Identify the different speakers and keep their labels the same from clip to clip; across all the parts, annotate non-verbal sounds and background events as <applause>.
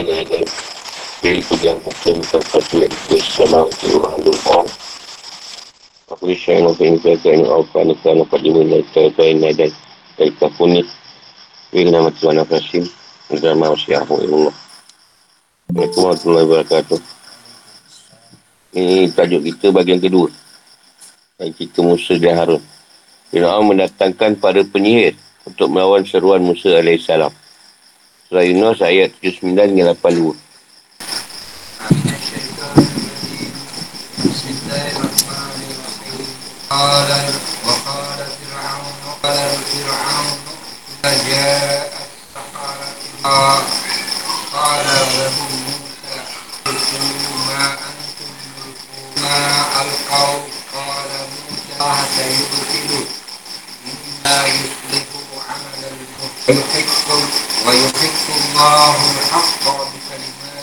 Speaker 1: lain dari lain Jadi pegang hukum sesuatu yang bersama untuk mengandung Aku isyai yang mempunyai kata yang Aku akan lupa nampak di mana Kata yang ada Dari kapunit Bila nama Tuhan Afasim Nama Masih Ahu Allah Assalamualaikum warahmatullahi wabarakatuh Ini tajuk kita bagian kedua Dan kita Musa dan Harun Bila Allah mendatangkan para penyihir Untuk melawan seruan Musa alaihissalam Surah Yunus ayat 79 hingga 82. قال وقال فرعون وقال فرعون جاء السحرة قال لهم موسى ما أنتم ما ألقوا قال موسى سيبطل إنا يصلح عمل المفسدين ويحق الله الحق بكلماته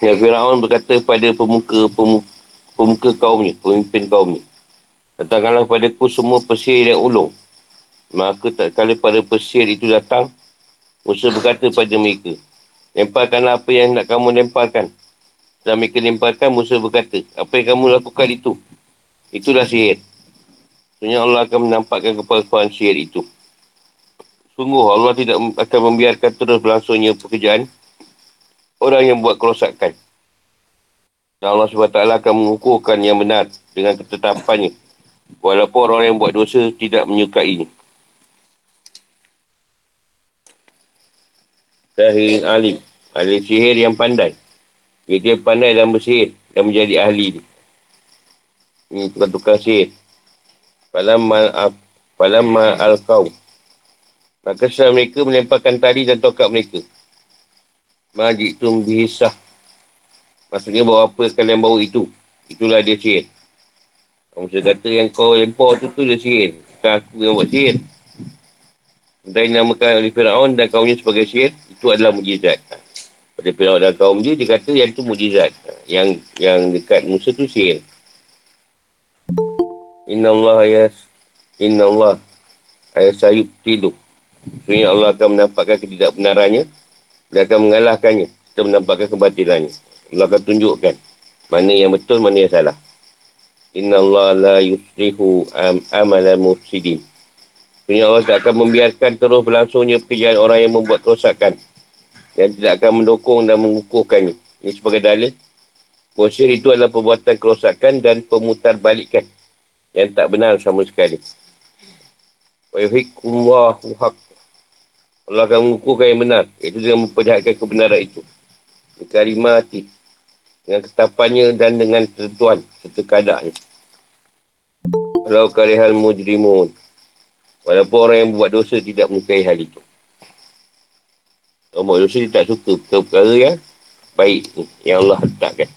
Speaker 1: Ya, Fir'aun berkata kepada pemuka, pemuka, pemuka kaumnya, pemimpin kaumnya. Datangkanlah ku semua pesir yang ulung. Maka tak kala pada pesir itu datang, Musa berkata pada mereka, lemparkanlah apa yang nak kamu lemparkan. Setelah mereka lemparkan, Musa berkata, apa yang kamu lakukan itu? Itulah sihir. Sebenarnya Allah akan menampakkan kepada kawan sihir itu. Sungguh Allah tidak akan membiarkan terus berlangsungnya pekerjaan orang yang buat kerosakan. Dan Allah SWT akan mengukurkan yang benar dengan ketetapannya. Walaupun orang yang buat dosa tidak menyukainya. Sahih alim. Ahli sihir yang pandai. Dia, pandai dalam bersihir dan menjadi ahli. Ini tukar-tukar sihir. Falamma Falamma al-qaw. Maka setelah mereka melemparkan tali dan tokak mereka. Majid tu bihisah. Maksudnya bawa apa kalian bawa itu. Itulah dia sihir. Kamu saya kata yang kau lempar tu tu dia sihir. Bukan aku yang buat sihir. Dan namakan oleh Fir'aun dan kaumnya sebagai sihir. Itu adalah mujizat. Pada Fir'aun dan kaum dia, dia kata yang tu mujizat. Yang yang dekat Musa tu sihir. Inna Allah ya Inna Allah ayat sayup tidur. Sebenarnya Allah akan menampakkan ketidakbenarannya dia akan mengalahkannya. Kita menampakkan kebatilannya. Allah akan tunjukkan mana yang betul, mana yang salah. Inna Allah la yusrihu am amala mufsidin. Sebenarnya Allah tak akan membiarkan terus berlangsungnya pekerjaan orang yang membuat kerosakan. Yang tidak akan mendukung dan mengukuhkannya. Ini sebagai dalil. Musir itu adalah perbuatan kerosakan dan pemutar balikan. Yang tak benar sama sekali. Wa yuhikumullahu haqq Allah akan mengukurkan yang benar. Iaitu dengan memperlihatkan kebenaran itu. Dikarimati. Dengan ketapannya dan dengan ketentuan serta keadaannya. Kalau karihal mujrimun. Walaupun orang yang buat dosa tidak menyukai hal itu. Orang buat dosa dia tak suka perkara-perkara yang baik ni. Yang Allah letakkan.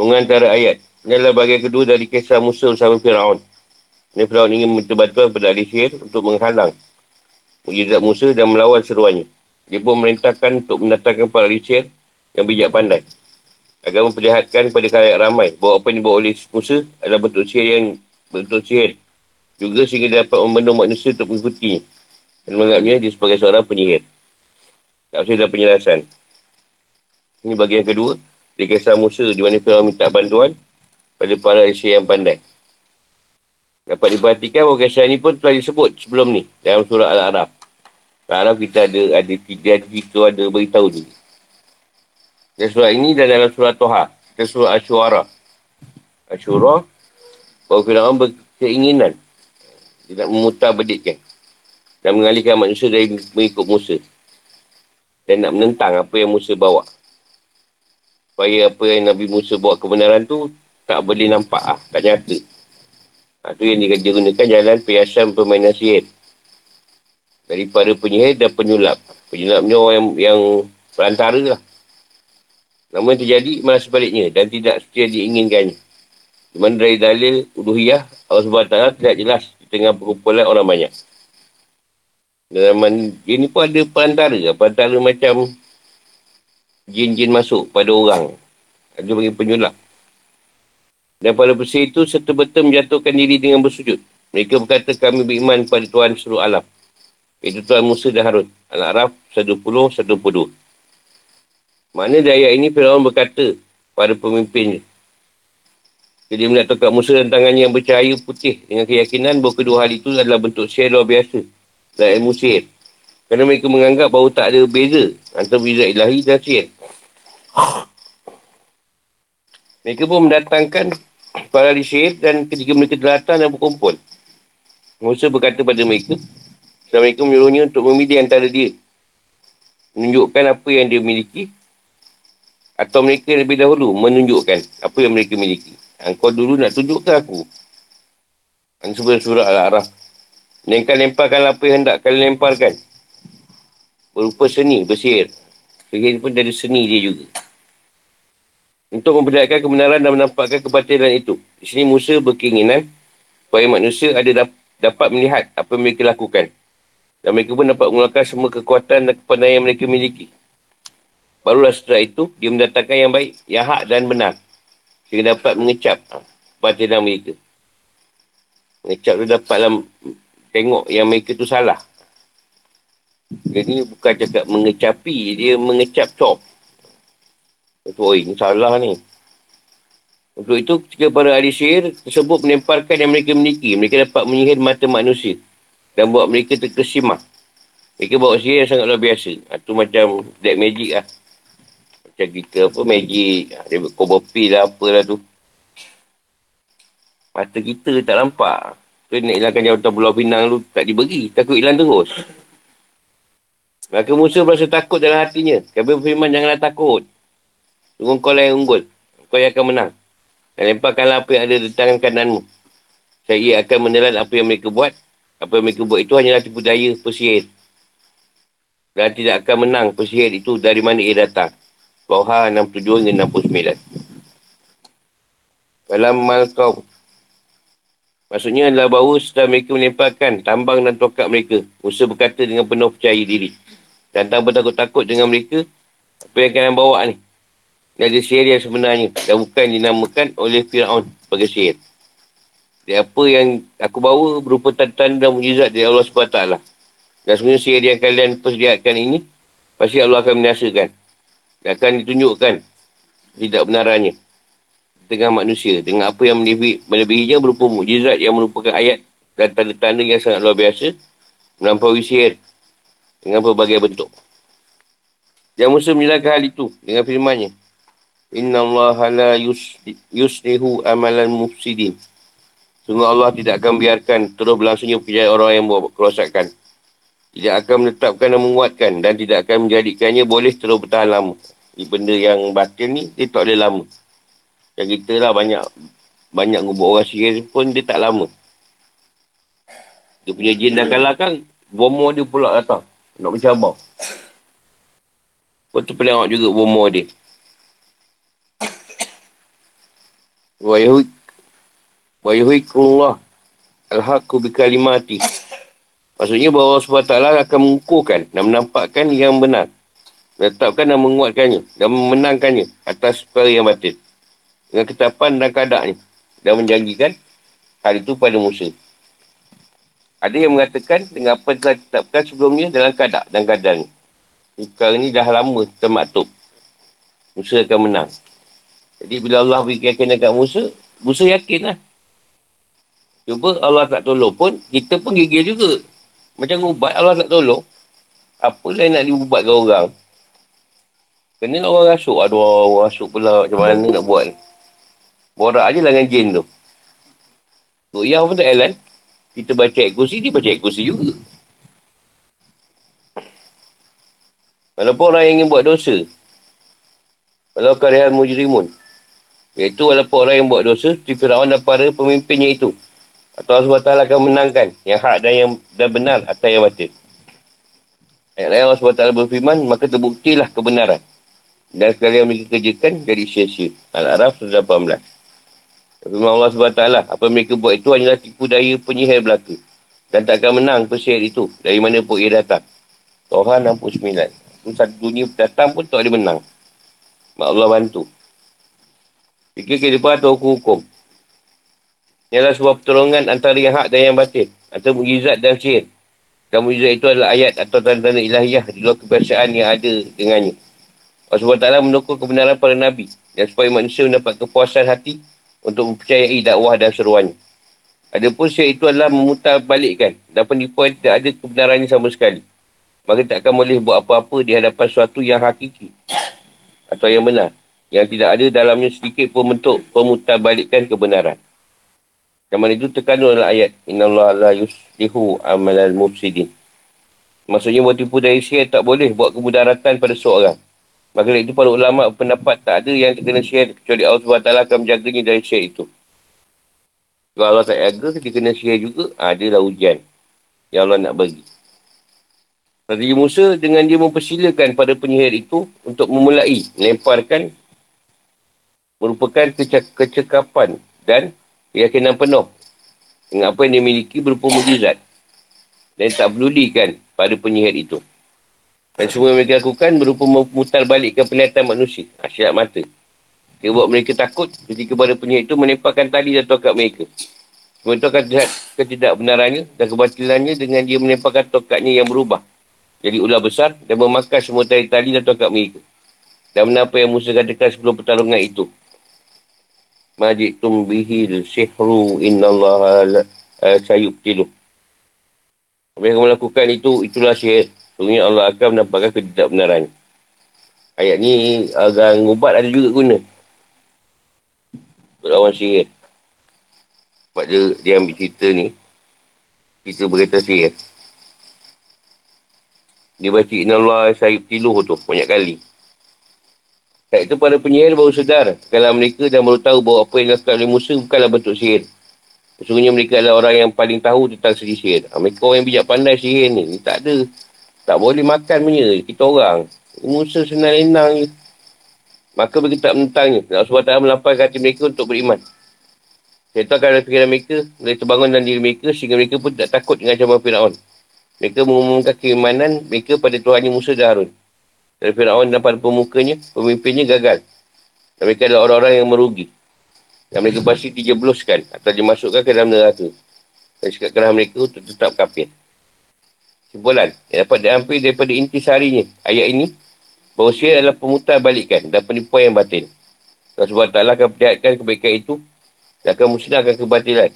Speaker 1: Antara ayat. Ini adalah bagian kedua dari kisah Musa bersama Fir'aun. Ini Fir'aun ingin mentebatkan pada ahli sihir untuk menghalang mujizat Musa dan melawan seruannya. Dia pun merintahkan untuk mendatangkan para risir yang bijak pandai. Agar memperlihatkan kepada kalian ramai bahawa apa yang dibawa oleh Musa adalah bentuk sihir yang bentuk sihir. Juga sehingga dapat membendung manusia untuk mengikuti dan menganggapnya dia sebagai seorang penyihir. Tak usah dalam penjelasan. Ini bagian kedua. Di kisah Musa di mana Fir'aun minta bantuan pada para risir yang pandai. Dapat diperhatikan bahawa kisah ini pun telah disebut sebelum ni dalam surah Al-Araf. Al-Araf kita ada ada tiga kita ada beritahu ni. Dalam surah ini dan dalam surah Toha. Dalam surah Ashura. Ashura. Bahawa Fir'aun berkeinginan. Dia nak memutar bedikkan. Dan mengalihkan manusia dari mengikut Musa. Dan nak menentang apa yang Musa bawa. Supaya apa yang Nabi Musa bawa kebenaran tu tak boleh nampak ah, tak nyata. Ha, itu yang digunakan jalan perhiasan permainan sihir. Daripada penyihir dan penyulap. Penyulap ni orang yang, yang perantara lah. Namun terjadi malah sebaliknya dan tidak setia diinginkannya. Di mana dari dalil uduhiyah, Allah SWT tidak jelas di tengah perkumpulan orang banyak. Dalam dia ni pun ada perantara. Perantara macam jin-jin masuk pada orang. Ada bagi penyulap. Dan para pesir itu serta betul menjatuhkan diri dengan bersujud. Mereka berkata kami beriman pada Tuhan seluruh alam. Itu Tuan Musa dan Harun. Al-A'raf 110-122. Mana dari ayat ini Fir'aun berkata pada pemimpinnya. Jadi tongkat Musa dan tangannya yang bercahaya putih dengan keyakinan bahawa kedua hal itu adalah bentuk sihir luar biasa. Dan ilmu sihir. Kerana mereka menganggap bahawa tak ada beza antara beza ilahi dan sihir. Mereka pun mendatangkan para sihir dan ketika mereka datang dan berkumpul. Musa berkata pada mereka, dan mereka menyuruhnya untuk memilih antara dia. Menunjukkan apa yang dia miliki atau mereka lebih dahulu menunjukkan apa yang mereka miliki. Engkau dulu nak tunjuk ke aku? Ini sebenarnya surah Al-A'raf. Dan kau lemparkan apa yang hendak kalian lemparkan. Berupa seni, bersihir. Sihir pun dari seni dia juga. Untuk memperlihatkan kebenaran dan menampakkan kebatilan itu. Di sini Musa berkeinginan supaya manusia ada dapat melihat apa yang mereka lakukan. Dan mereka pun dapat mengeluarkan semua kekuatan dan kepandaian yang mereka miliki. Barulah setelah itu, dia mendatangkan yang baik, yang hak dan benar. Sehingga dapat mengecap batinan mereka. Mengecap tu dapatlah tengok yang mereka tu salah. Jadi bukan cakap mengecapi, dia mengecap cop. Itu, oi, ini salah ni. Untuk itu, ketika para ahli sihir tersebut menemparkan yang mereka miliki, mereka dapat menyihir mata manusia dan buat mereka terkesima. Mereka bawa sihir yang sangat luar biasa. Itu macam black magic lah. Macam kita apa magic. Dia kopi lah apalah tu. Mata kita tak nampak. Tu nak hilangkan jawatan pulau pinang tu tak diberi. Takut hilang terus. Maka Musa berasa takut dalam hatinya. Kami berfirman janganlah takut tunggu kau lah yang unggul kau yang akan menang dan lemparkanlah apa yang ada di tangan kananmu saya akan menelan apa yang mereka buat apa yang mereka buat itu hanyalah tipu daya pesihir dan tidak akan menang pesihir itu dari mana ia datang Toha 67 hingga 69. Dalam Malkaw. Maksudnya adalah bahawa setelah mereka melemparkan tambang dan tokak mereka, Musa berkata dengan penuh percaya diri. Dan tak bertakut-takut dengan mereka, apa yang kalian bawa ni? Ini ada sihir yang sebenarnya dan bukan dinamakan oleh Fir'aun sebagai sihir. Dan apa yang aku bawa berupa tanda-tanda dan mujizat dari Allah SWT. Dan sebenarnya sihir yang kalian persediakan ini, pasti Allah akan menyaksikan akan ditunjukkan tidak benarannya dengan manusia dengan apa yang melebihi, melebihinya berupa mujizat yang merupakan ayat dan tanda-tanda yang sangat luar biasa melampaui sihir dengan berbagai bentuk. Yang Musa menjelaskan hal itu dengan firmannya. Inna Allah la yuslihu amalan mufsidin. Sungguh Allah tidak akan biarkan terus berlangsungnya pekerjaan orang yang buat kerosakan tidak akan menetapkan dan menguatkan dan tidak akan menjadikannya boleh terus bertahan lama. Ini benda yang batin ni, dia tak boleh lama. Yang kita lah banyak banyak ngubur orang sihir pun dia tak lama. Dia punya jin dah kalah kan, bomo dia pula datang. Nak mencabar. Pun tu pelengok juga bomo dia. Wa yahuik Wa yahuikullah Al-haqu bikalimati Maksudnya bahawa Allah SWT akan mengukuhkan dan menampakkan yang benar. Menetapkan dan menguatkannya dan memenangkannya atas perkara yang batin. Dengan ketapan dan kadaknya. Dan menjanjikan hal itu pada Musa. Ada yang mengatakan dengan apa telah ditetapkan sebelumnya dalam kadak dan kadang. Perkara ini dah lama termaktub. Musa akan menang. Jadi bila Allah beri keyakinan kat Musa, Musa yakin lah. Cuba Allah tak tolong pun, kita pun gigil juga. Macam ubat Allah nak tolong. Apa lah nak diubatkan orang. Kena orang rasuk. Aduh orang rasuk pula. Macam mana nak buat ni. Borak je lah dengan jin tu. Rukyah pun tak jalan. Kita baca kursi, dia baca kursi juga. Walaupun orang yang ingin buat dosa. Walau karyahan mujrimun. Iaitu walaupun orang yang buat dosa, si Fir'aun dan para pemimpinnya itu. Atau Allah SWT akan menangkan yang hak dan yang dan benar atas yang batin. Ayat lain Allah SWT berfirman, maka terbuktilah kebenaran. Dan sekali yang mereka kerjakan jadi sia-sia. Al-Araf 118. Firman Allah SWT, apa mereka buat itu hanyalah tipu daya penyihir belaka. Dan tak akan menang pesihir itu. Dari mana pun ia datang. Tuhan 69. Itu satu dunia datang pun tak ada menang. Mak Allah bantu. Fikir ke depan atau hukum-hukum. Ini adalah sebuah pertolongan antara yang hak dan yang batin. Antara mujizat dan sihir. Dan mujizat itu adalah ayat atau tanda-tanda ilahiyah di luar kebiasaan yang ada dengannya. Allah SWT menukul kebenaran para Nabi dan supaya manusia mendapat kepuasan hati untuk mempercayai dakwah dan seruannya. Adapun syirik itu adalah memutar balikkan dan penipuan tidak ada kebenarannya sama sekali. Maka tak akan boleh buat apa-apa di hadapan sesuatu yang hakiki atau yang benar. Yang tidak ada dalamnya sedikit pun bentuk pemutar balikkan kebenaran. Yang mana itu terkandung dalam ayat Inna Allah la yuslihu amalal mufsidin. Maksudnya buat tipu dari sihir tak boleh buat kemudaratan pada seorang. Maka itu para ulama pendapat tak ada yang terkena sihir kecuali Allah SWT akan menjaganya dari sihir itu. Kalau Allah tak jaga, dia kena sihir juga, ha, adalah ujian yang Allah nak bagi. Strategi Musa dengan dia mempersilakan pada penyihir itu untuk memulai, melemparkan merupakan kecek- kecekapan dan keyakinan penuh dengan apa yang dia miliki berupa mujizat dan tak pedulikan pada penyihir itu. Dan semua yang mereka lakukan berupa memutar balikkan penglihatan manusia. Asyik mata. Dia buat mereka takut ketika pada penyihir itu menempatkan tali dan tokat mereka. Semua itu akan terlihat ketidakbenarannya dan kebatilannya dengan dia menempatkan tokatnya yang berubah. Jadi ular besar dan memakan semua tali-tali dan tokat mereka. Dan menapa yang Musa katakan sebelum pertarungan itu majitum bihi sihru innallaha uh, sayubtilu. Apa yang kamu lakukan itu, itulah sihir. Sungguhnya Allah akan menampakkan ketidakbenaran. Ayat ni agak ubat ada juga guna. Berlawan sihir. Sebab dia, dia ambil cerita ni. Cerita berkata sihir. Dia baca Inna Allah sayubtilu tu banyak kali. Saat itu para penyihir baru sedar kalau mereka dan baru tahu bahawa apa yang dilakukan oleh Musa bukanlah bentuk sihir. Sesungguhnya mereka adalah orang yang paling tahu tentang segi sihir. Ha, mereka orang yang bijak pandai sihir ni. ni. Tak ada. Tak boleh makan punya. Kita orang. Musa senang lenang je. Maka mereka tak menentangnya. Allah SWT melampaukan hati mereka untuk beriman. Syaitan akan ada fikiran mereka. Mereka terbangun dalam diri mereka sehingga mereka pun tak takut dengan ancaman Fir'aun. Mereka mengumumkan keimanan mereka pada Tuhannya Musa dan Harun. Dan Fir'aun dan para pemukanya, pemimpinnya gagal. Dan mereka adalah orang-orang yang merugi. Yang mereka pasti dijebloskan atau dimasukkan ke dalam neraka. Dan sikap kerah mereka untuk tetap kafir. Simpulan yang dapat diambil daripada inti seharinya. Ayat ini, bahawa syiar adalah pemutar balikan dan penipuan yang batin. Dan sebab taklah akan perlihatkan kebaikan itu dan akan musnahkan kebatilan.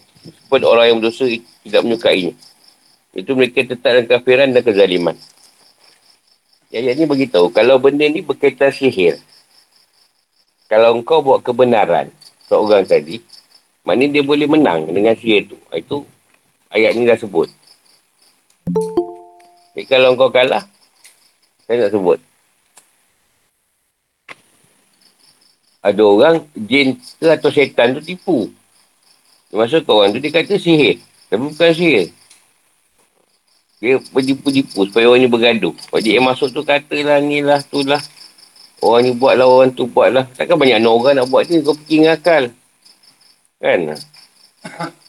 Speaker 1: Sebab orang yang berdosa tidak menyukainya. Itu mereka tetap dalam kafiran dan kezaliman. Ayat ni beritahu, kalau benda ni berkaitan sihir, kalau engkau buat kebenaran seorang tadi, maknanya dia boleh menang dengan sihir tu. Itu ayat ni dah sebut. Jadi kalau engkau kalah, saya nak sebut. Ada orang, jin ke atau setan tu tipu. Maksud orang tu, dia kata sihir. Tapi bukan sihir. Dia berdipu-dipu supaya orang ni bergaduh. Dia yang masuk tu katalah ni lah tu lah. Orang ni buat lah, orang tu buat lah. Takkan banyak orang nak buat ni, kau fikir akal. Kan? <coughs>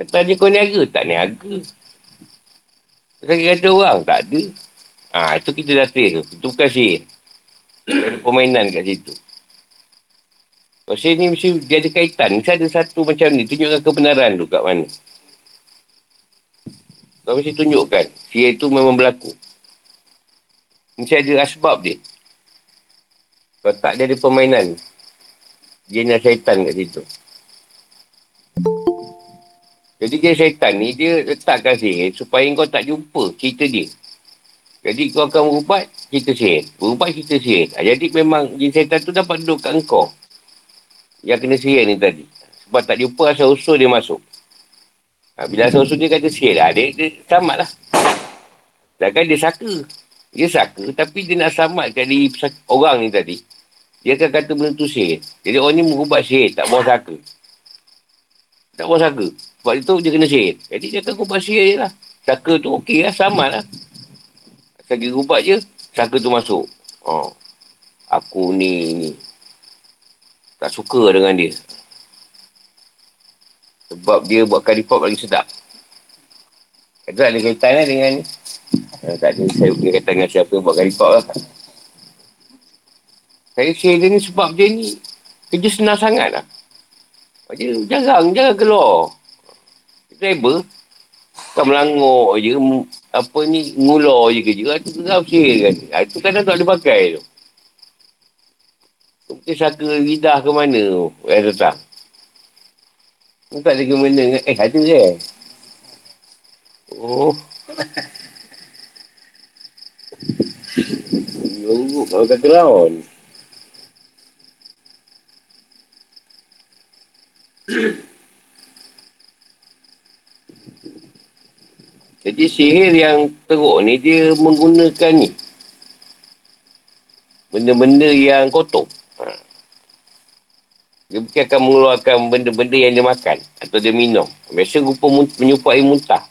Speaker 1: Kata dia kau niaga, tak niaga. Kata kata orang, tak ada. Ha, itu kita dah tu. Itu bukan sihir. Ada permainan kat situ. Pasal ni mesti dia ada kaitan. Mesti ada satu macam ni. Tunjukkan kebenaran tu kat mana. Kau mesti tunjukkan. Sihir itu memang berlaku. Mesti ada asbab dia. Kalau tak dia ada permainan. Jin dan syaitan kat situ. Jadi dia syaitan ni, dia letakkan sihir supaya kau tak jumpa cerita dia. Jadi kau akan berubat cerita sihir. Berubat cerita sihir. Ha, jadi memang jin syaitan tu dapat duduk kat kau. Yang kena sihir ni tadi. Sebab tak jumpa asal usul dia masuk. Ha, bila asal usul dia kata sihir lah, dia, dia selamat lah. Sedangkan dia saka. Dia saka, tapi dia nak selamatkan diri orang ni tadi. Dia akan kata benda tu sihir. Jadi orang ni mengubat sihir, tak bawa saka. Tak bawa saka. Sebab itu dia kena sihir. Jadi dia akan ubat sihir je lah. Saka tu okey lah, selamat lah. Dia ubat je, saka tu masuk. Oh. Aku ni, ni. Tak suka dengan dia. Sebab dia buat pop lagi sedap. Itu ada kaitan lah dengan ni. Uh, tak ada saya punya kaitan dengan siapa yang buat pop lah. Saya share dia ni sebab dia ni kerja senang sangat lah. Dia jarang, jarang keluar. Driver, Bukan melangok je. Apa ni, ngulur je kerja. Itu geram sihir kan. Itu kadang tak boleh pakai tu. Mungkin saka lidah ke mana tu. Eh, tak. Tak ada ke mana. Eh, ada eh. Oh. <laughs> Nunggu kalau kata lawan. <coughs> Jadi sihir yang teruk ni dia menggunakan ni. Benda-benda yang kotor. Dia bukan akan mengeluarkan benda-benda yang dia makan atau dia minum. Biasa rupa menyupai muntah.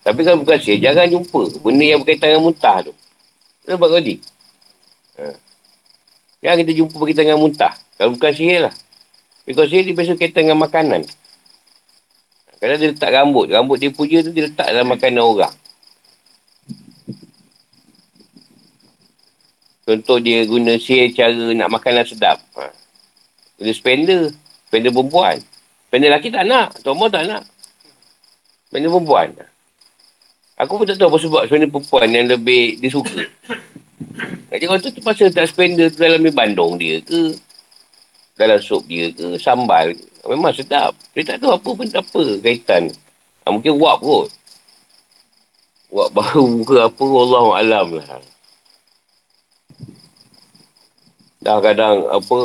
Speaker 1: Tapi kalau bukan sihir, jangan jumpa benda yang berkaitan dengan muntah tu. Nampak kau ni? Ha. Jangan kita jumpa berkaitan dengan muntah. Kalau bukan sihir lah. Tapi kalau sihir, dia biasa berkaitan dengan makanan. Kadang dia letak rambut. Rambut dia puja tu dia letak dalam makanan orang. Contoh dia guna share cara nak makanan sedap. Ha. Dia spender. Spender perempuan. Spender lelaki tak nak. Tomor tak nak. Spender perempuan. Aku pun tak tahu apa sebab spender perempuan yang lebih dia suka. Jadi orang tu terpaksa letak spender tu dalam bandung dia ke. Dalam sup dia ke. Sambal. Memang sedap. Dia tak tahu apa pun apa kaitan. Ha, mungkin wap kot. Wap <laughs> baru ke apa, Allah Alam lah. Dah kadang apa,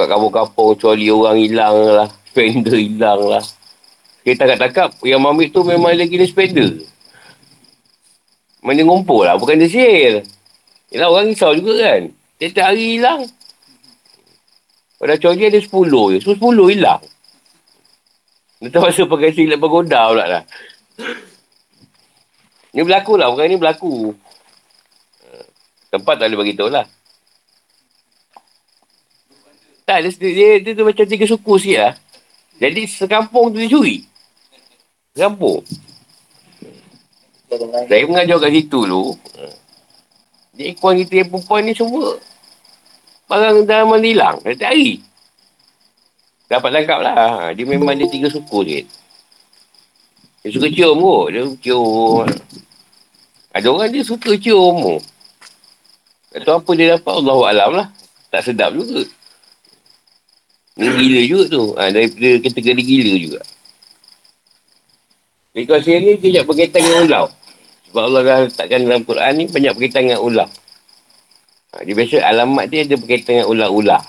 Speaker 1: kat kampung-kampung kecuali orang hilang lah. <laughs> Spender hilang lah. Kita takap-takap, yang ambil tu memang lagi dia spender. Mana ngumpul lah, bukan dia sihir. Yelah orang risau juga kan. Tiap-tiap hari hilang. Pada curi ada 10 je. So 10 hilang. Dia terpaksa pakai silat bergoda pula lah. Ni berlaku lah. Bukan ni berlaku. Tempat tak boleh beritahu lah. Tak, dia, dia, dia, dia, macam tiga suku sikit lah. Jadi sekampung tu dia curi. Sekampung. Saya mengajar kat situ dulu. Jadi ikuan kita yang perempuan ni semua barang dalam mana hilang. Dia tak hari. Dapat tangkap lah. Ha, dia memang dia tiga suku je. Dia suka cium kot. Dia cium. Ada orang dia suka cium kot. Tak tahu apa dia dapat. Allah Alam lah. Tak sedap juga. Ni gila juga tu. Ha, daripada kategori gila juga. Jadi kalau saya ni, dia berkaitan dengan ulau. Sebab Allah dah letakkan dalam Quran ni, banyak berkaitan dengan ulau. Ha, dia biasa alamat dia ada berkaitan dengan ular-ular.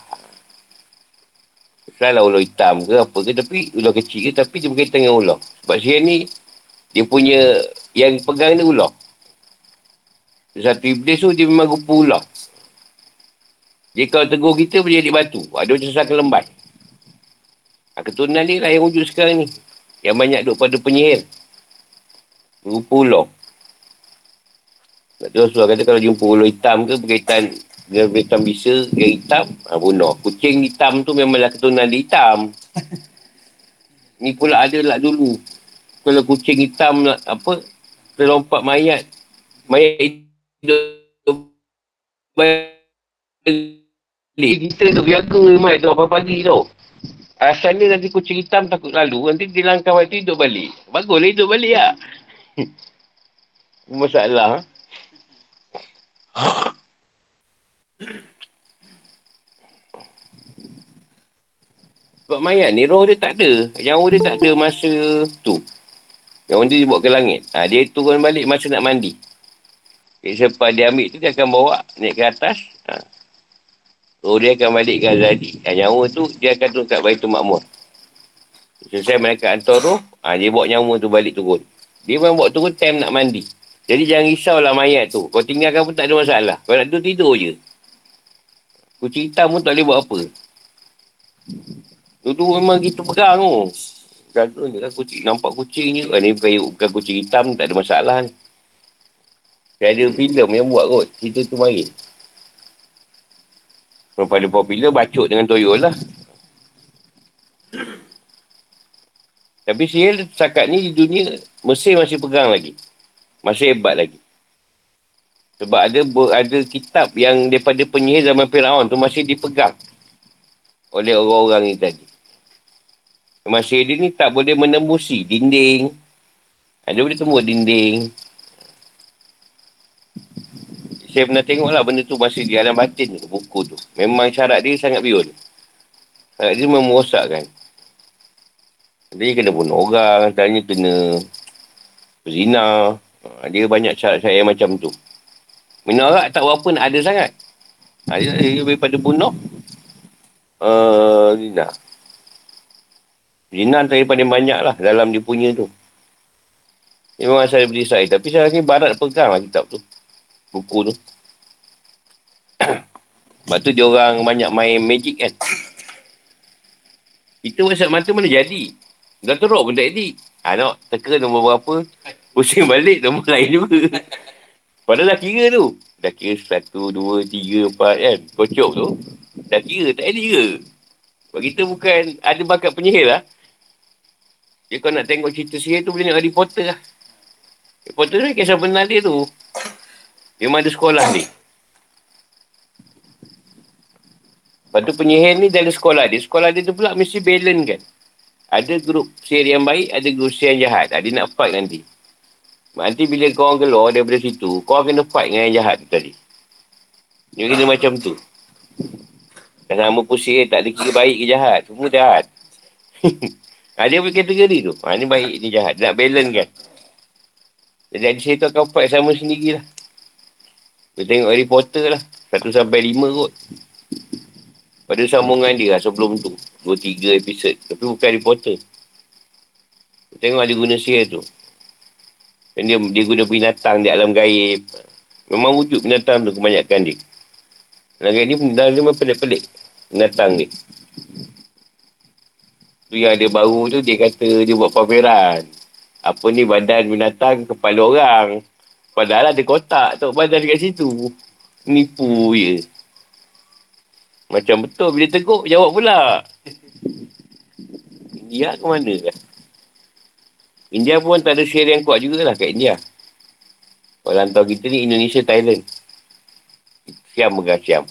Speaker 1: Selalah ular hitam ke apa ke tapi ular kecil ke tapi dia berkaitan dengan ular. Sebab saya ni dia punya yang pegang ni ular. Satu iblis tu dia memang rupa ular. Dia kalau tegur kita boleh jadi batu. Ada macam sesaka lembat. Ha, keturunan dia lah yang wujud sekarang ni. Yang banyak duduk pada penyihir. Rupa ular. Sebab tu Rasulullah kata kalau jumpa ular hitam ke berkaitan dengan hitam bisa, dia hitam, ha, bunuh. Kucing hitam tu memanglah keturunan dia hitam. Ni pula ada lah dulu. Kalau kucing hitam lah, apa, terlompat mayat. Mayat hidup. Kita tu biaga mayat tu apa pagi tu. Asalnya nanti kucing hitam takut lalu, nanti dia langkah waktu hidup balik. Baguslah hidup balik lah. <laughs> Masalah. Sebab mayat ni roh dia tak ada. Nyawa dia tak ada masa tu. Yang dia dibawa ke langit. Ha, dia turun balik masa nak mandi. Selepas dia ambil tu dia akan bawa naik ke atas. Ha. Roh dia akan balik ke Azadi. Ha, nyawa tu dia akan turun kat Baitul Makmur. Selesai mereka hantar roh. Ha, dia bawa nyawa tu balik turun. Dia memang bawa turun time nak mandi. Jadi jangan risaulah mayat tu. Kau tinggalkan pun tak ada masalah. Kau nak tidur, tidur je. Kucing hitam pun tak boleh buat apa. Tu memang gitu pegang tu. Ni kan kucing. Nampak kucing je. Ni bukan, bukan kucing hitam tak ada masalah ni. Saya ada filem yang buat kot. Cerita tu main. Kalau pada filem, bacuk dengan toyol lah. Tapi sihir setakat ni di dunia, Mesir masih pegang lagi. Masih hebat lagi. Sebab ada ada kitab yang daripada penyihir zaman Firaun tu masih dipegang oleh orang-orang ni tadi. Masih dia ni tak boleh menembusi dinding. Dia boleh tembus dinding. Saya pernah tengok lah benda tu masih di alam batin tu, buku tu. Memang syarat dia sangat biul. Syarat dia memang merosakkan. Dia kena bunuh orang, tanya kena berzina. Ha, dia banyak syarat-syarat yang macam tu. Minarak tak berapa nak ada sangat. Ha, dia, dia daripada bunuh. Uh, zina. Zina antara paling banyak lah dalam dia punya tu. Memang asal daripada Israel. Tapi saya ni barat pegang lah kitab tu. Buku tu. <coughs> Sebab tu dia orang banyak main magic kan. Kita whatsapp mata mana jadi. Dah teruk pun tak edit. Ha, nak teka nombor berapa. <laughs> Pusing balik nombor lain juga. Padahal dah kira tu. Dah kira satu, dua, tiga, empat kan. Kocok tu. Dah kira tak edit ke. Sebab kita bukan ada bakat penyihir lah. Dia kau nak tengok cerita sihir tu boleh tengok Harry Potter lah. Harry Potter ni kisah benar dia tu. Memang ada sekolah ni. Lepas tu penyihir ni dari sekolah dia. Sekolah dia tu pula mesti balance kan. Ada grup sihir yang baik, ada grup sihir yang jahat. Dia nak fight nanti. Nanti bila kau orang keluar daripada situ, kau kena fight dengan yang jahat tu tadi. Dia kena macam tu. Dan nama pun sihir tak ada kira baik ke jahat. Semua jahat. Ha, <laughs> dia punya kategori tu. Ha, ni baik, ni jahat. Dia nak balance kan. Jadi saya tu akan fight sama sendiri Dia tengok Harry Potter lah. Satu sampai lima kot. Pada sambungan dia lah sebelum tu. Dua, tiga episod. Tapi bukan Harry Potter. Dia tengok ada guna sihir tu. Dan dia, dia guna binatang di alam gaib. Memang wujud binatang tu kebanyakan dia. Alam gaib ni binatang dia memang pelik-pelik. Binatang dia. Tu yang dia baru tu dia kata dia buat pameran. Apa ni badan binatang kepala orang. Padahal ada kotak tu badan dekat situ. Nipu je. Macam betul bila teguk jawab pula. India ke mana kan? India pun tak ada share yang kuat jugalah kat India. Orang tahu kita ni Indonesia, Thailand. Siam bukan Siam.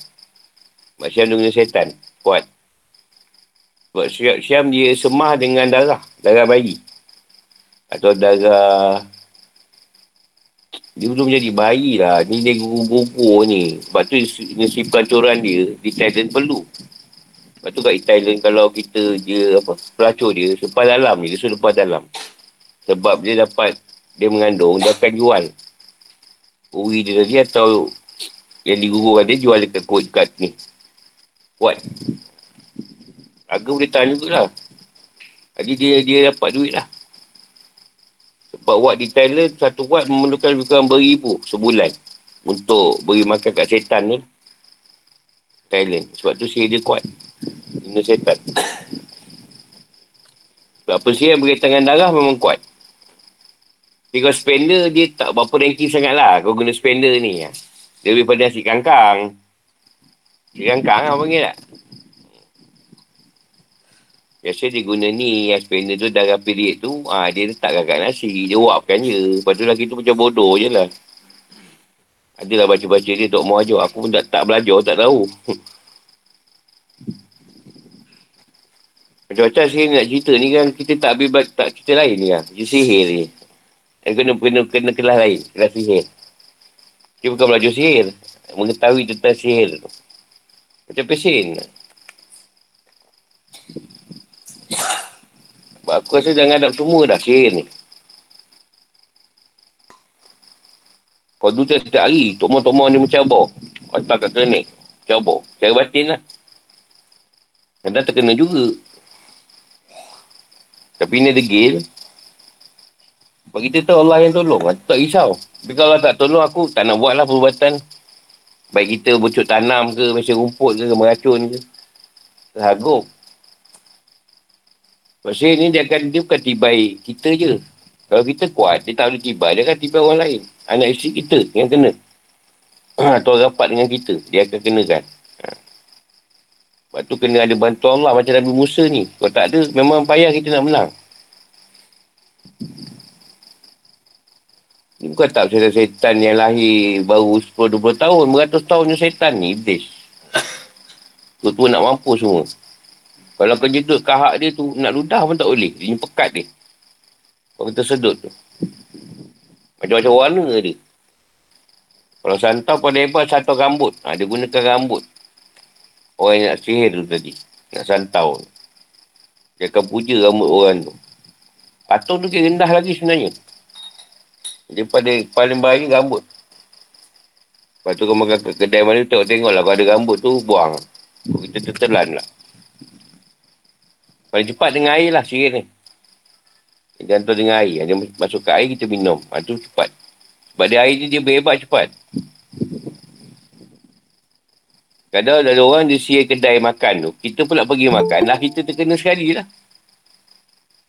Speaker 1: Mak Siam dengan setan. Kuat. Sebab Syam dia semah dengan darah. Darah bayi. Atau darah... Dia belum jadi bayi lah. Ni dia gugur-gugur ni. Sebab tu si pelancuran dia di Thailand perlu. Sebab tu kat Thailand kalau kita je apa pelacur dia lepas dalam ni. Dia suruh lepas dalam. Sebab dia dapat dia mengandung dia akan jual. Uri dia tadi atau yang digugurkan dia jual dekat kot kat ni. Kuat. Harga boleh tahan jugalah. Jadi dia dia dapat duit lah. Sebab watt di Thailand, satu watt memerlukan lebih kurang beribu sebulan. Untuk beri makan kat setan ni. Thailand. Sebab tu sihir dia kuat. Ini setan. Sebab apa sihir berkaitan dengan darah memang kuat. Tapi kalau spender, dia tak berapa ranking sangat lah. Kau guna spender ni. Dia lebih pada nasi kangkang. Nasi kangkang lah panggil tak? Biasa dia guna ni, spender tu darah pilik tu, ah dia letak kat nasi, dia wapkan je. Lepas tu lagi tu macam bodoh je lah. Adalah baca-baca dia Tok Muhajar. Aku pun tak, tak belajar, tak tahu. <laughs> Macam-macam sihir nak cerita ni kan, kita tak ambil tak cerita lain ni kan. Cerita sihir ni. Dan kena, kena, kena kelas lain, kelas sihir. Dia bukan belajar sihir. Mengetahui tentang sihir tu. Macam pesen. Aku rasa jangan hadap semua dah sihir ni. Kau dulu setiap hari, tokmo-tokmo ni mencabar. Otak kat klinik. Cabar. Cara batin lah. Kadang terkena juga. Tapi ni degil. Sebab kita tahu Allah yang tolong. Tak risau. Tapi kalau tak tolong aku, tak nak buat lah perubatan. Baik kita bocok tanam ke, mesin rumput ke, meracun ke. Terhagup. Maksudnya ni dia akan, dia bukan tibai kita je. Kalau kita kuat, dia tak boleh tibai, dia akan tibai orang lain. Anak isteri kita yang kena. <clears throat> Atau rapat dengan kita, dia akan kenakan. Ha. Sebab tu kena ada bantuan Allah macam Nabi Musa ni. Kalau tak ada, memang payah kita nak menang. Ini bukan tak pasal setan yang lahir baru 10-20 tahun, beratus tahun yang setan ni, iblis. <coughs> Tu tu nak mampu semua. Kalau kau jedut kahak dia tu, nak ludah pun tak boleh. Dia pekat dia. Kalau kita sedut tu. Macam-macam warna dia. Kalau santau pada hebat, santau rambut. Ha, dia gunakan rambut. Orang yang nak sihir tu tadi. Nak santau. Dia akan puja rambut orang tu. Patung tu kira rendah lagi sebenarnya. Daripada paling baik rambut. Lepas tu kau makan ke kedai mana tengok-tengok lah. Kalau ada rambut tu, buang. Kita tertelan lah. Paling cepat dengan air lah sihir ni. Dia hantar dengan air. Dia masuk ke air, kita minum. Itu ha, cepat. Sebab dia air ni dia berhebat cepat. Kadang ada orang dia sihir kedai makan tu. Kita pula pergi makan lah. Kita terkena sekali lah.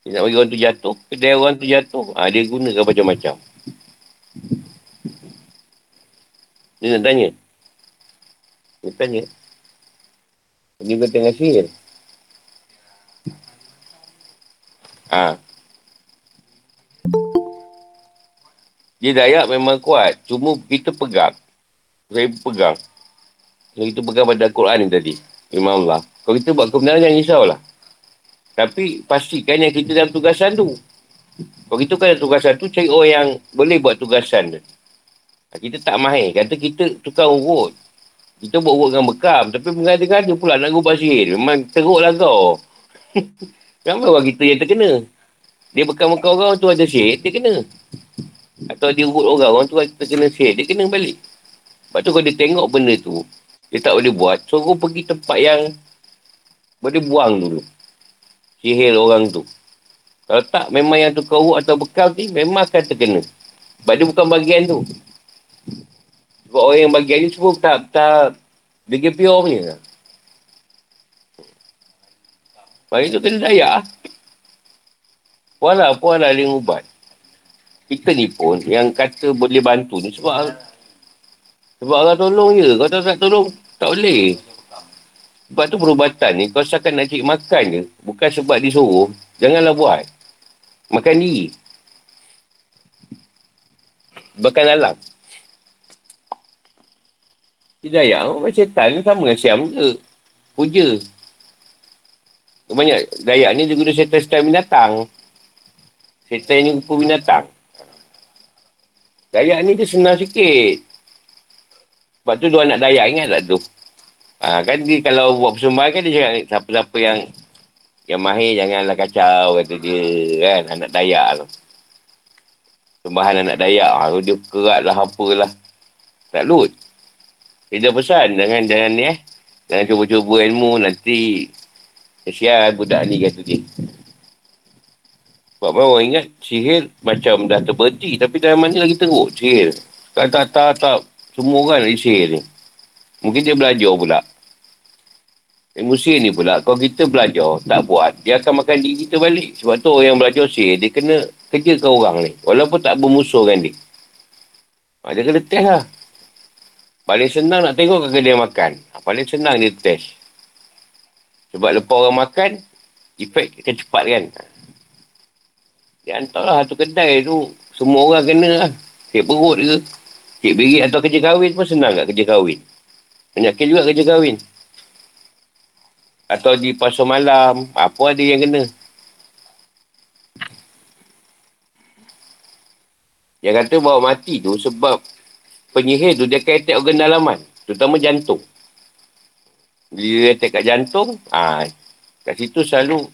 Speaker 1: Dia nak bagi orang tu jatuh. Kedai orang tu jatuh. Ha, dia gunakan macam-macam. Dia nak tanya. Dia tanya. Dia kata tengah sihir. Ha. Dia dayak memang kuat. Cuma kita pegang. Saya pegang. Kalau kita pegang pada Al-Quran ni tadi. Imam Allah. Kalau kita buat kebenaran, jangan risaulah. Tapi pastikan yang kita dalam tugasan tu. Kalau kita kan tugasan tu, cari orang yang boleh buat tugasan tu. Kita tak mahir. Kata kita tukar urut. Kita buat urut dengan bekam. Tapi mengada-ngada pula nak gubah sihir. Memang teruk lah kau. <laughs> Ramai orang kita yang terkena. Dia bekam-bekam orang tu ada sihir, dia kena. Atau dia urut orang, orang tu terkena sihir, dia kena balik. Lepas tu kalau dia tengok benda tu, dia tak boleh buat, suruh pergi tempat yang boleh buang dulu. Sihir orang tu. Kalau tak, memang yang tu kau atau bekal ni, memang akan terkena. Sebab dia bukan bagian tu. Sebab orang yang bagian ni semua tak, tak, dia pure punya. Lepas itu kena dayak. Puanlah, puanlah dia ubat kita ni pun yang kata boleh bantu ni sebab sebab orang tolong je. Kau tak, tolong, tak boleh. Sebab tu perubatan ni, kau seakan nak cik makan je. Bukan sebab disuruh. Janganlah buat. Makan diri. Bahkan alam. Tidak ya, macam setan ni sama dengan siam je. Puja. Banyak dayak ni dia guna setan-setan binatang. Setan ni rupa binatang. Dayak ni dia senang sikit. Sebab tu dua anak Dayak ingat tak tu? Ha, kan dia kalau buat persembahan kan dia cakap siapa-siapa yang yang mahir janganlah kacau kata dia kan anak Dayak tu. Sembahan anak Dayak. Ha, dia kerat lah apalah. Tak lut. Dia dah pesan jangan jangan ni eh. Jangan cuba-cuba ilmu nanti kesian budak ni kata dia. Sebab orang ingat sihir macam dah terberhenti. Tapi dalam mana lagi teruk sihir. Sekarang tak, tak, tak. Semua orang nak sihir ni. Mungkin dia belajar pula. Ilmu sihir ni pula. Kalau kita belajar, tak buat. Dia akan makan diri kita balik. Sebab tu orang yang belajar sihir, dia kena kerja ke orang ni. Walaupun tak bermusuh kan dia. Ha, dia kena test lah. Paling senang nak tengok ke dia makan. Ha, paling senang dia test. Sebab lepas orang makan, efek akan cepat kan. Dia hantar lah satu kedai tu. Semua orang kena lah. Cik perut ke. Cik birik atau kerja kahwin pun senang kat kerja kahwin. Kes juga kerja kahwin. Atau di pasar malam. Apa ada yang kena. Yang kata bawa mati tu sebab penyihir tu dia akan attack organ dalaman. Terutama jantung. Bila dia attack kat jantung, ah, kat situ selalu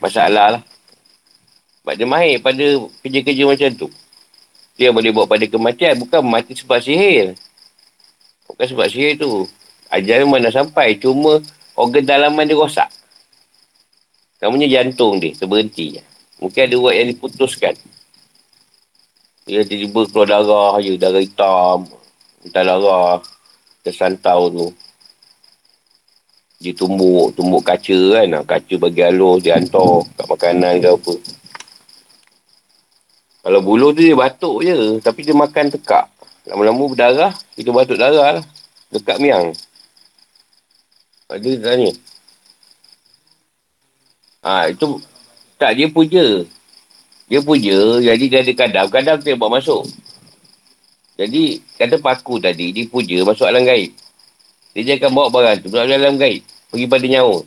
Speaker 1: masalah lah. Sebab dia mahir pada kerja-kerja macam tu. Dia boleh buat pada kematian. Bukan mati sebab sihir. Bukan sebab sihir tu. Ajaran mana sampai. Cuma organ dalaman dia rosak. Kamunya jantung dia. Terberhenti. Mungkin ada urat yang diputuskan. Dia tiba-tiba keluar darah je. Darah hitam. Entah darah. Tersantau tu. Dia tumbuk. Tumbuk kaca kan. Kaca bagi halus. Dia hantar kat makanan ke apa. Kalau bulu tu dia batuk je. Tapi dia makan tekak. Lama-lama berdarah, kita batuk darah lah. Dekat miang. Dia tanya. Ha, itu tak dia puja. Dia puja, jadi dia ada kadang. Kadang dia buat masuk. Jadi, kata paku tadi, dia puja masuk alam gaib. Dia akan bawa barang tu, masuk alam gaib. Pergi pada nyawa.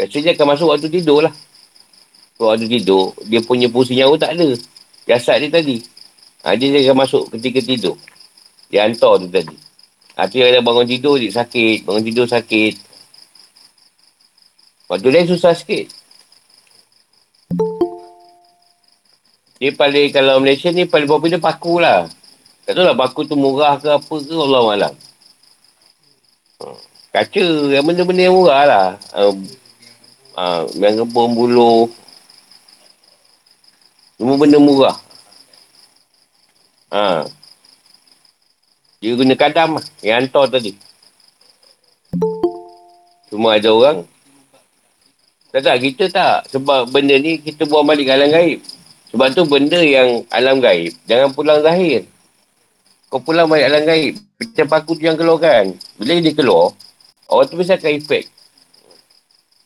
Speaker 1: Biasanya akan masuk waktu tidur lah. Kalau ada tidur, dia punya fungsi nyawa tak ada. Jasad dia tadi. Ha, dia akan masuk ketika tidur. Dia hantar tu tadi. Ha, yang bangun tidur, dia sakit. Bangun tidur sakit. Waktu lain susah sikit. Dia paling, kalau Malaysia ni paling popular paku lah. Tak tahu lah paku tu murah ke apa ke, Allah malam. Kaca, yang benda-benda yang murah lah. Uh, uh, yang kebun buluh. Semua benda murah. Ha. Dia guna kadam lah. Yang hantar tadi. Cuma ada orang. Tak tak, kita tak. Sebab benda ni kita buang balik alam gaib. Sebab tu benda yang alam gaib. Jangan pulang zahir. Kau pulang balik alam gaib. Macam paku tu yang keluar kan. Bila dia keluar, orang tu mesti akan efek.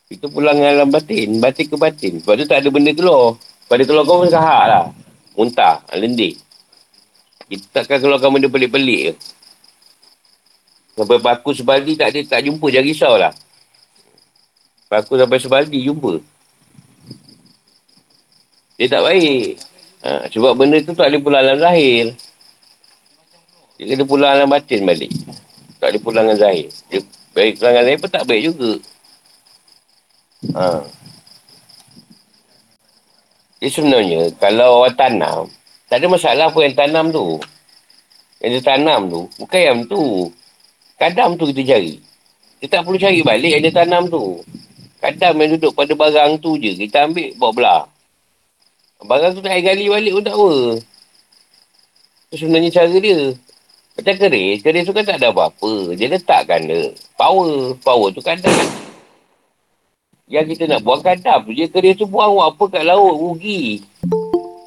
Speaker 1: Itu pulang alam batin. Batin ke batin. Sebab tu tak ada benda keluar. Pada keluar kau pun sahak lah. Muntah. Lendik. Kita takkan keluarkan benda pelik-pelik ke. Sampai paku sebaldi tak ada, tak jumpa. Jangan risau lah. Paku sampai sebaldi jumpa. Dia tak baik. Ha, sebab benda tu tak boleh pulang alam zahir. Dia kena pulang alam batin balik. Tak boleh pulang alam zahir. Dia baik pulang alam zahir pun tak baik juga. Ha. Dia sebenarnya, kalau orang tanam, tak ada masalah pun yang tanam tu. Yang dia tanam tu, bukan yang tu. Kadam tu kita cari. Kita tak perlu cari balik yang dia tanam tu. Kadam yang duduk pada barang tu je. Kita ambil, bawa belah. Barang tu nak air gali balik pun tak apa. Itu sebenarnya cara dia. Macam keris, keris tu kan tak ada apa-apa. Dia letakkan dia. Power. Power tu kadang. Yang kita nak buang kadam tu, dia keris tu buang apa kat laut, rugi.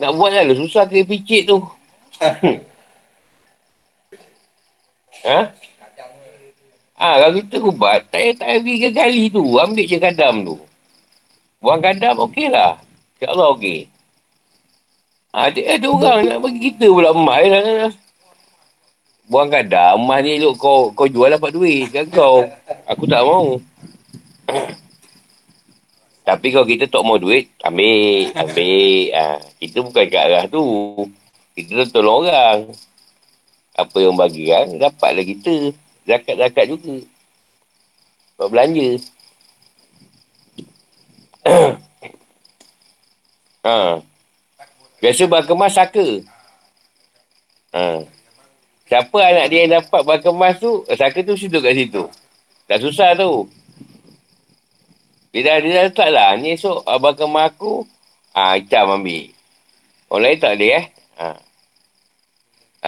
Speaker 1: Nak buat lah, susah keris picit tu. <laughs> ha? Ah, ha, kalau kita ubat, tak payah tak payah gali tu. Ambil je kadam tu. Buang kadam, okey lah. InsyaAllah okey. Ha, ada, ada orang nak bagi kita pula emas lah. Buang kadang, emas ni elok kau, kau jual dapat duit kan kau. Aku tak mau. <coughs> Tapi kalau kita tak mau duit, ambil, ambil. Ha, kita bukan ke arah tu. Kita tolong orang. Apa yang bagi kan, dapatlah kita. Zakat-zakat juga. Buat belanja. ha. <coughs> Biasa berkemas saka. Ha. Siapa anak dia yang dapat berkemas tu, saka tu duduk kat situ. Tak susah tu. Dia dah, dia dah letak lah. Ni esok abang kemas aku, ha, hitam ambil. Orang lain tak boleh eh. Ha. Ha,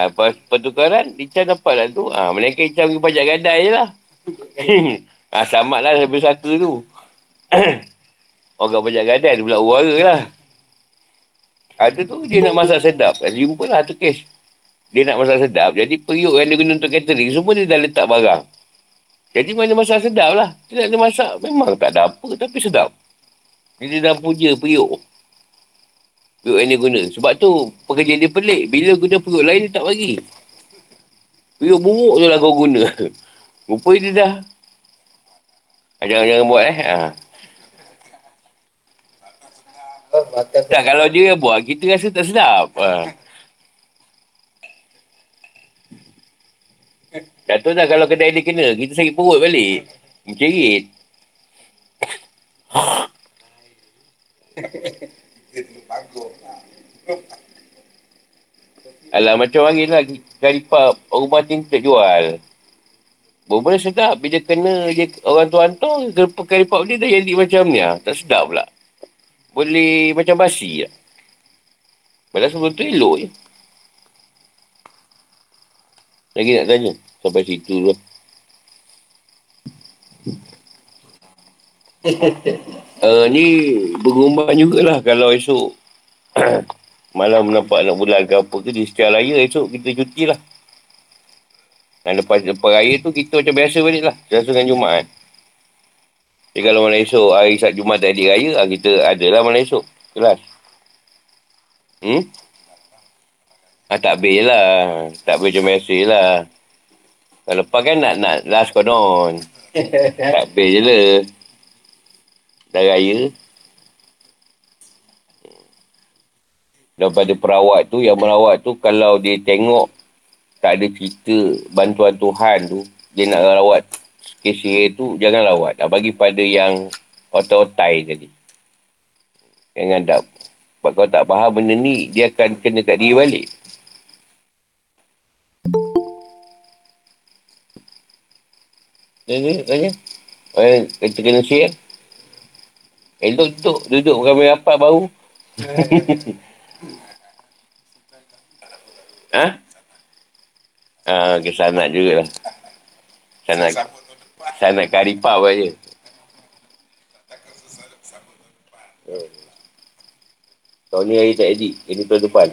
Speaker 1: pertukaran, hitam dapat lah tu. Ha, Melainkan hitam pergi pajak gadai je lah. <laughs> ha, sama lah sampai saka tu. <coughs> Orang pajak gadai tu pula uara lah. Ada tu dia nak masak sedap. Jumpa lah tu kes. Dia nak masak sedap. Jadi periuk yang dia guna untuk catering. Semua dia dah letak barang. Jadi mana masak sedap lah. Dia nak dia masak. Memang tak ada apa. Tapi sedap. Dia dah puja periuk. Periuk yang dia guna. Sebab tu pekerja dia pelik. Bila guna periuk lain dia tak bagi. Periuk buruk tu lah kau guna. <laughs> Rupa dia dah. Jangan-jangan buat eh. Ha. Tak, kalau dia buat, kita rasa tak sedap. Ha. Tak tahu dah kalau kedai dia kena, kita sakit perut balik. Mencerit. Alah, macam hari lah. Karipap, rumah ni tak jual. Berapa sedap. Bila kena dia, orang tu hantar, karipap dia dah jadi macam ni lah. Tak sedap pula boleh macam basi lah. Padahal sebelum tu elok je. Lagi nak tanya. Sampai situ tu. uh, <laughs> ni bergumban jugalah kalau esok <coughs> malam nampak nak bulan ke apa ke di setiap raya esok kita cuti lah. Dan lepas, lepas raya tu kita macam biasa balik lah. Biasa dengan Jumaat. Jadi kalau malam esok, hari saat Jumat tak ada raya, ah, kita adalah malam esok. Kelas. Hmm? Ah, tak habis lah. Tak habis macam biasa lah. Kalau lepas kan nak, nak last konon. <laughs> tak habis je lah. Dah raya. daripada perawat tu, yang merawat tu kalau dia tengok tak ada cerita bantuan Tuhan tu, dia nak rawat kes tu, jangan rawat. Bagi pada yang otai-otai tadi. Yang ngadap. Sebab kau tak faham benda ni, dia akan kena kat diri balik. Tanya, tanya. Oh, kita kena share. Elok duduk, duduk kami rapat baru. <laughs> ha? Ah, ke sanat juga lah. Sanat, sanat karipap aja. Tahun ni hari tak edit. Ini tahun depan.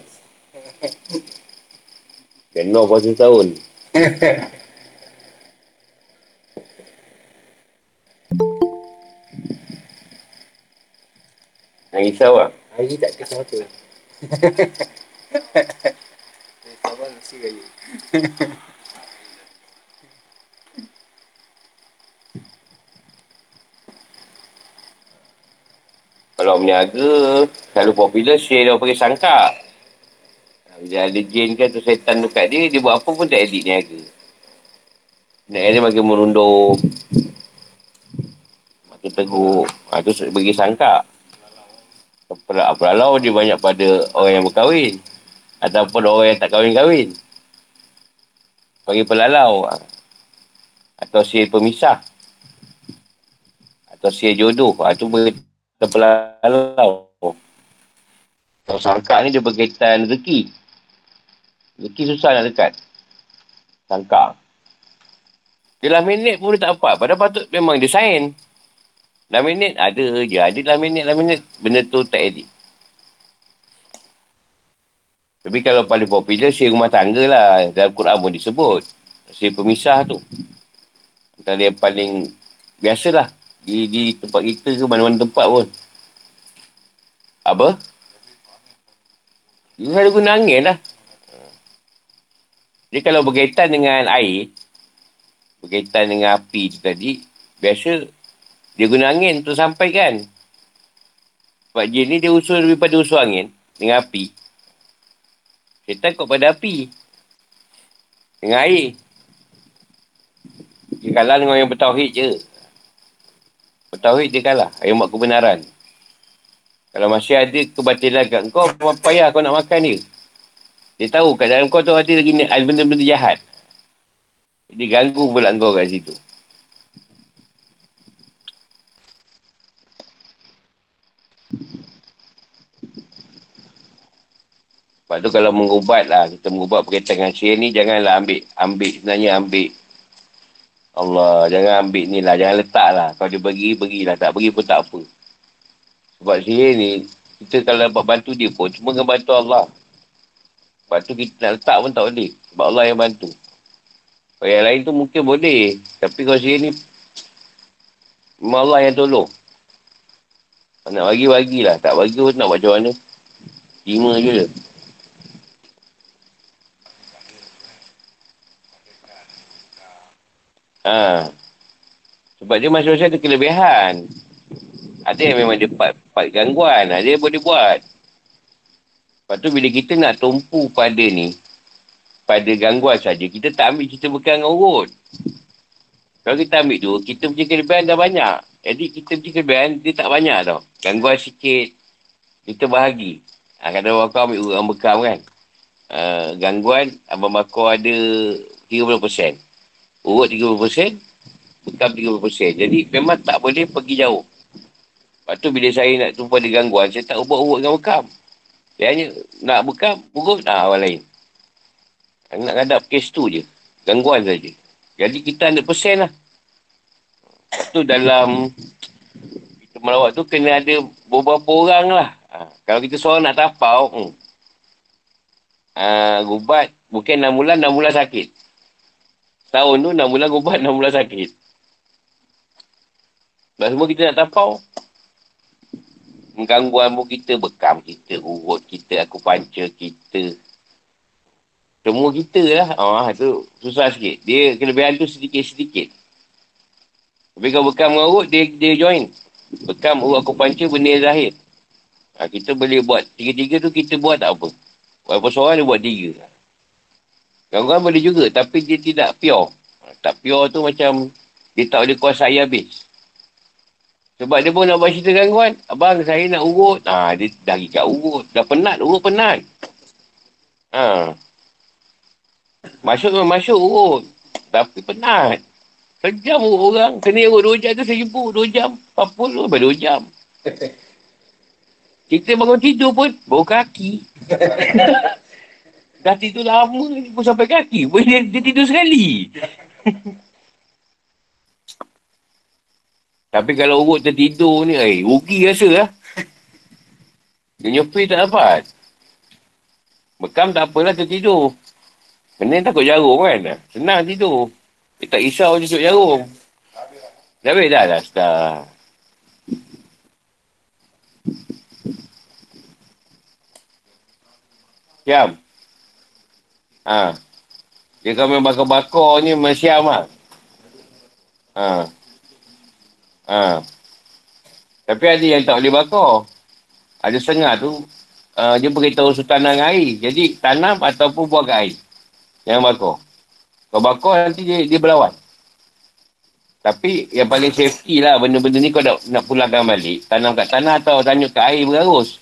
Speaker 1: Kena puasa tahun. Yang risau lah.
Speaker 2: Hari tak kisah apa. Kawan mesti raya.
Speaker 1: Kalau meniaga, selalu popular, share dia pakai sangka. Bila ada jin ke atau setan dekat dia, dia buat apa pun tak edit niaga. Nak dia makin merundung. Makin teguk. Ha, tu bagi sangka. Pelalau dia banyak pada orang yang berkahwin. Ataupun orang yang tak kahwin-kahwin. Panggil pelalau. Atau sihir pemisah. Atau sihir jodoh. Ha, tu berkaitan pelalau. Kalau sangka ni dia berkaitan rezeki. Rezeki susah nak dekat. Sangka. Dia lah minit pun dia tak apa. Padahal patut memang dia sign. Laminate ada je. Ada laminate, laminate. Benda tu tak edit. Tapi kalau paling popular, si rumah tangga lah. Dalam Quran pun disebut. Si pemisah tu. Antara yang paling biasalah. Di, di tempat kita ke mana-mana tempat pun. Apa? Dia ada guna angin lah. Jadi kalau berkaitan dengan air, berkaitan dengan api tu tadi, biasa dia guna angin untuk sampaikan. Sebab jin ni dia usul lebih pada usul angin dengan api. Syaitan kau pada api. Dengan air. Dia kalah dengan yang bertauhid je. Bertauhid dia kalah. Yang buat kebenaran. Kalau masih ada kebatilan kat kau, apa payah kau nak makan dia. Dia tahu kat dalam kau tu ada lagi benda-benda jahat. Dia ganggu pula kau kat situ. Sebab tu kalau mengubat lah, kita mengubat berkaitan dengan sihir ni, janganlah ambil, ambil sebenarnya ambil. Allah, jangan ambil ni lah, jangan letak lah. Kalau dia bagi, bagilah. Tak bagi pun tak apa. Sebab sihir ni, kita kalau dapat bantu dia pun, cuma dengan bantu Allah. Sebab tu kita nak letak pun tak boleh. Sebab Allah yang bantu. Kalau yang lain tu mungkin boleh. Tapi kalau sihir ni, memang Allah yang tolong. Nak bagi, bagilah. Tak bagi pun nak buat macam mana. Terima je lah. Ha. Sebab dia manusia ada kelebihan. Ada yang memang dia part, part gangguan. Ada yang boleh buat. Lepas tu bila kita nak tumpu pada ni, pada gangguan saja, kita tak ambil kita bukan urut. Kalau kita ambil tu, kita punya kelebihan dah banyak. Jadi kita punya kelebihan, dia tak banyak tau. Gangguan sikit, kita bahagi. Ha, kadang kau ambil urut bekam kan. Uh, gangguan, abang bakar ada 30%. Urut 30%, bekam 30%. Jadi memang tak boleh pergi jauh. Lepas tu bila saya nak tumpu ada gangguan, saya tak ubah urut dengan bekam. Saya hanya nak bekam, urut, nah orang lain. Nak hadap kes tu je. Gangguan saja. Jadi kita 100% lah. Lepas tu dalam kita melawat tu kena ada beberapa orang lah. Ha, kalau kita seorang nak tapau, hmm. ha, gubat, mungkin 6 bulan, 6 bulan sakit. Tahun tu 6 bulan ubat, 6 bulan sakit. Sebab semua kita nak tapau. Gangguan pun kita, bekam kita, urut kita, aku panca kita. Semua kita lah. Oh, tu susah sikit. Dia kelebihan tu sedikit-sedikit. Tapi kalau bekam dengan urut, dia, dia join. Bekam urut aku panca, benda zahir. Ha, kita boleh buat tiga-tiga tu kita buat tak apa. Walaupun seorang dia buat tiga. Gangguan boleh juga tapi dia tidak pure. Ha, tak pure tu macam dia tak boleh kuasai habis. Sebab dia pun nak buat cerita gangguan. Abang saya nak urut. Ha, dia dah kat urut. Dah penat. Urut penat. Ha. Masuk memang masuk urut. Tapi penat. Sejam urut orang. Kena urut dua jam tu seribu. Dua jam. Empat puluh. Sampai dua jam. <laughs> Kita bangun tidur pun. Bawa kaki. <laughs> Dah tidur lama ni pun sampai kaki. Pun dia, dia tidur sekali. <laughs> Tapi kalau urut tertidur ni, eh, rugi rasa lah. Dia nyepi tak dapat. Bekam tak apalah tertidur. Kena takut jarum kan. Senang tidur. Dia tak risau cucuk jarum. Dah habis dah dah. Dah. Siam. Ha. Dia kalau main bakar-bakar ni mesiam lah. Ha. Ha. Tapi ada yang tak boleh bakar. Ada setengah tu, uh, dia beritahu sultanan air. Jadi, tanam ataupun buang kat air. Jangan bakar. Kalau bakar, nanti dia, dia berlawan. Tapi, yang paling safety lah benda-benda ni kau nak, nak pulangkan balik. Tanam kat tanah atau tanyuk kat air berarus.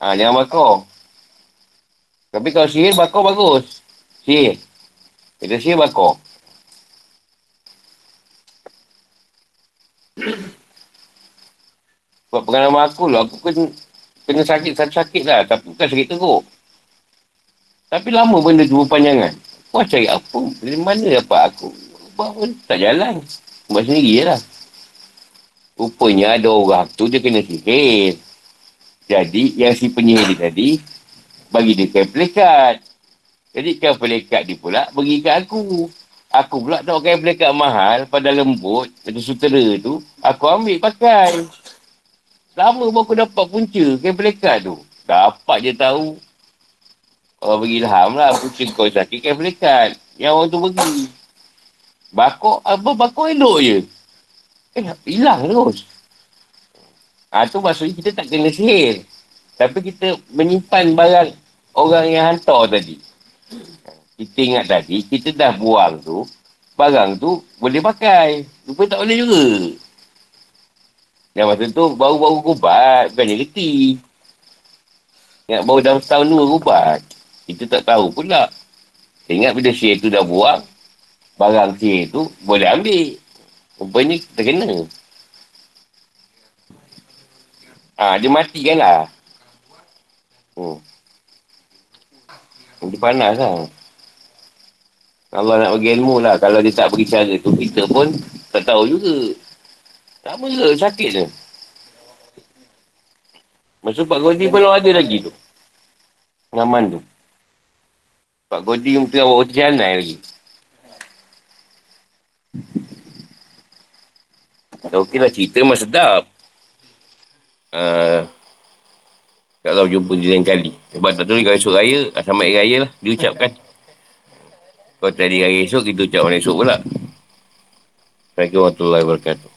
Speaker 1: Ha, jangan bakar. Tapi kalau sihir, bakar bagus. Sihir. Kita sihir, bakar. <coughs> Sebab pengalaman aku lah, aku kena, kena sakit sakit lah. Tapi bukan sakit teruk. Tapi lama benda tu berpanjangan. Kau cari apa? Dari mana dapat aku? Pun tak jalan. Buat sendiri je lah. Rupanya ada orang tu dia kena sihir. Jadi yang si penyihir tadi, bagi dia kain pelekat. Jadi kain pelekat dia pula bagi kat aku. Aku pula tak pakai pelekat mahal pada lembut, macam sutera tu. Aku ambil pakai. Lama baru aku dapat punca kain pelekat tu. Dapat je tahu. Orang bagi ilham lah. Punca kau sakit kain pelekat. Yang orang tu bagi. Bakok, apa bakok elok je. Eh, hilang terus. Ha, tu maksudnya kita tak kena sihir. Tapi kita menyimpan barang orang yang hantar tadi. Kita ingat tadi, kita dah buang tu, barang tu boleh pakai. Rupa tak boleh juga. Yang masa tu, baru-baru kubat, bukannya reti. Ingat baru dalam setahun dua kubat. Kita tak tahu pula. Ingat bila sihir tu dah buang, barang sihir tu boleh ambil. Rupanya kita kena. Ha, dia mati kan lah. Hmm. Dia panas lah. Allah nak bagi ilmu lah. Kalau dia tak bagi cara tu, kita pun tak tahu juga. Sama juga, sakit je. Masa Pak Godi belum ada lagi tu. Ngaman tu. Pak Godi yang tengah canai lagi. Okey lah cerita memang sedap. Uh, kalau jumpa dia lain kali. Sebab tak tahu kalau esok raya, sama raya lah, diucapkan. Kalau tadi hari esok, kita ucap hari esok pula. Assalamualaikum warahmatullahi wabarakatuh.